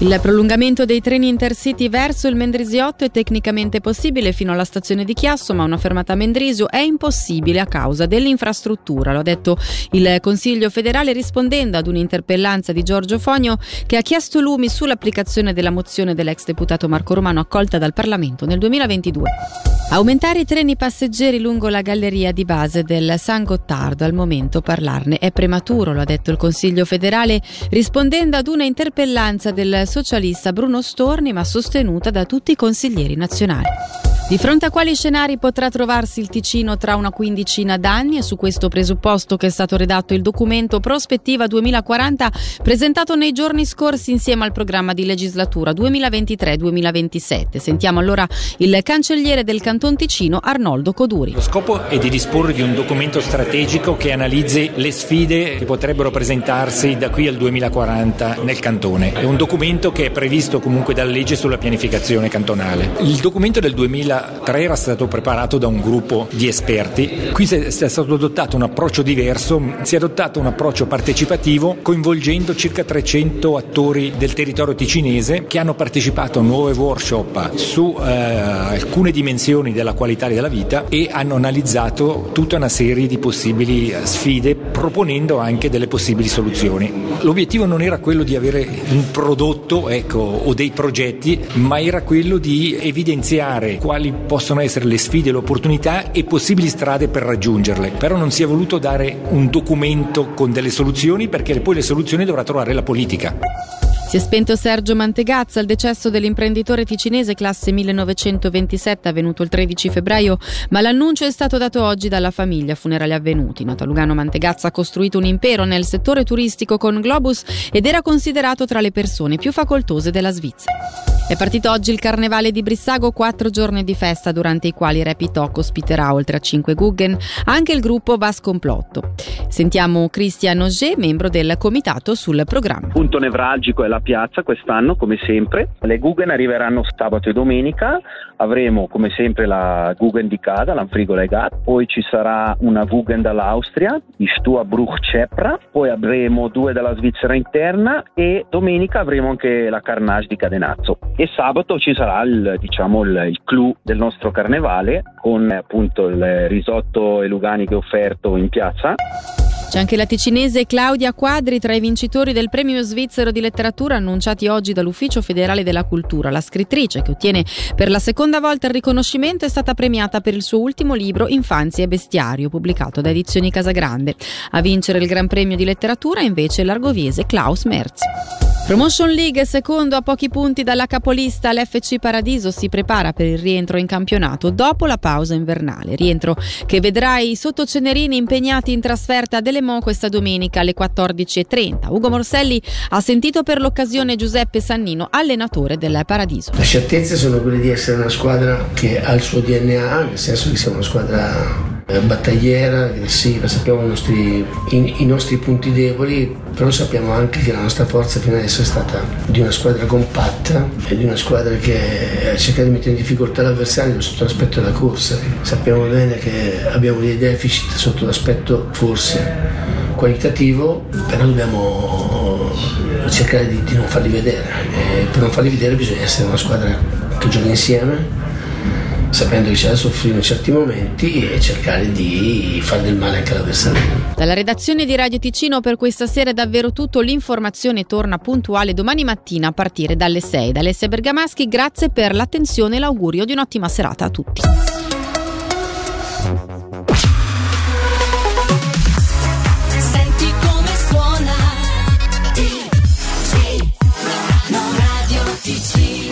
Il prolungamento dei treni intercity verso il Mendrisiotto è tecnicamente possibile fino alla stazione di Chiasso, ma una fermata a Mendrisio è impossibile a causa dell'infrastruttura. Lo ha detto il Consiglio federale rispondendo ad un'interpellanza di Giorgio Fogno che ha chiesto lumi sull'applicazione della mozione dell'ex deputato Marco Romano accolta dal Parlamento nel 2022. Aumentare i treni passeggeri lungo la galleria di base del San Gottardo. Al momento parlarne è prematuro, lo ha detto il Consiglio federale, rispondendo ad una interpellanza del socialista Bruno Storni, ma sostenuta da tutti i consiglieri nazionali. Di fronte a quali scenari potrà trovarsi il Ticino tra una quindicina d'anni? È su questo presupposto che è stato redatto il documento Prospettiva 2040 presentato nei giorni scorsi insieme al programma di legislatura 2023-2027. Sentiamo allora il cancelliere del Canton Ticino Arnoldo Coduri. Lo scopo è di disporre di un documento strategico che analizzi le sfide che potrebbero presentarsi da qui al 2040 nel cantone. È un documento che è previsto comunque dalla legge sulla pianificazione cantonale. Il documento del 2000 2003 era stato preparato da un gruppo di esperti. Qui è stato adottato un approccio diverso, si è adottato un approccio partecipativo coinvolgendo circa 300 attori del territorio ticinese che hanno partecipato a nuove workshop su eh, alcune dimensioni della qualità della vita e hanno analizzato tutta una serie di possibili sfide proponendo anche delle possibili soluzioni. L'obiettivo non era quello di avere un prodotto ecco, o dei progetti, ma era quello di evidenziare quali quali possono essere le sfide, le opportunità e possibili strade per raggiungerle. Però non si è voluto dare un documento con delle soluzioni perché poi le soluzioni dovrà trovare la politica. Si è spento Sergio Mantegazza al decesso dell'imprenditore ticinese classe 1927 avvenuto il 13 febbraio, ma l'annuncio è stato dato oggi dalla famiglia funerali avvenuti. Nota Lugano Mantegazza ha costruito un impero nel settore turistico con Globus ed era considerato tra le persone più facoltose della Svizzera. È partito oggi il carnevale di Brissago, quattro giorni di festa durante i quali Talk ospiterà oltre a cinque Guggen anche il gruppo Bas Complotto. Sentiamo Christian Auger, membro del comitato sul programma. Punto nevralgico è la piazza quest'anno, come sempre. Le Guggen arriveranno sabato e domenica. Avremo come sempre la Guggen di Cada, l'Anfrigola e Gat. Poi ci sarà una Guggen dall'Austria, di Stua Bruch Cepra. Poi avremo due dalla Svizzera interna e domenica avremo anche la Carnage di Cadenazzo e sabato ci sarà il, diciamo, il, il clou del nostro carnevale con appunto il risotto e luganiche offerto in piazza. C'è anche la ticinese Claudia Quadri tra i vincitori del premio svizzero di letteratura annunciati oggi dall'Ufficio federale della cultura. La scrittrice, che ottiene per la seconda volta il riconoscimento, è stata premiata per il suo ultimo libro Infanzia e bestiario, pubblicato da Edizioni Casagrande. A vincere il Gran Premio di letteratura invece l'argoviese Klaus Merz. Promotion League, secondo a pochi punti dalla capolista, l'FC Paradiso si prepara per il rientro in campionato dopo la pausa invernale. Rientro che vedrà i sottocenerini impegnati in trasferta a Delemont questa domenica alle 14.30. Ugo Morselli ha sentito per l'occasione Giuseppe Sannino, allenatore del Paradiso. Le certezze sono quelle di essere una squadra che ha il suo DNA, nel senso che siamo una squadra battagliera, aggressiva, sappiamo i nostri, i, i nostri, punti deboli, però sappiamo anche che la nostra forza fino adesso è stata di una squadra compatta e di una squadra che cerca di mettere in difficoltà l'avversario sotto l'aspetto della corsa. Sappiamo bene che abbiamo dei deficit sotto l'aspetto forse qualitativo, però dobbiamo cercare di, di non farli vedere. E per non farli vedere bisogna essere una squadra che gioca insieme sapendo che c'è da soffrire in certi momenti e cercare di far del male anche all'avversario. Dalla redazione di Radio Ticino per questa sera è davvero tutto, l'informazione torna puntuale domani mattina a partire dalle 6. Da Alessia Bergamaschi grazie per l'attenzione e l'augurio di un'ottima serata a tutti.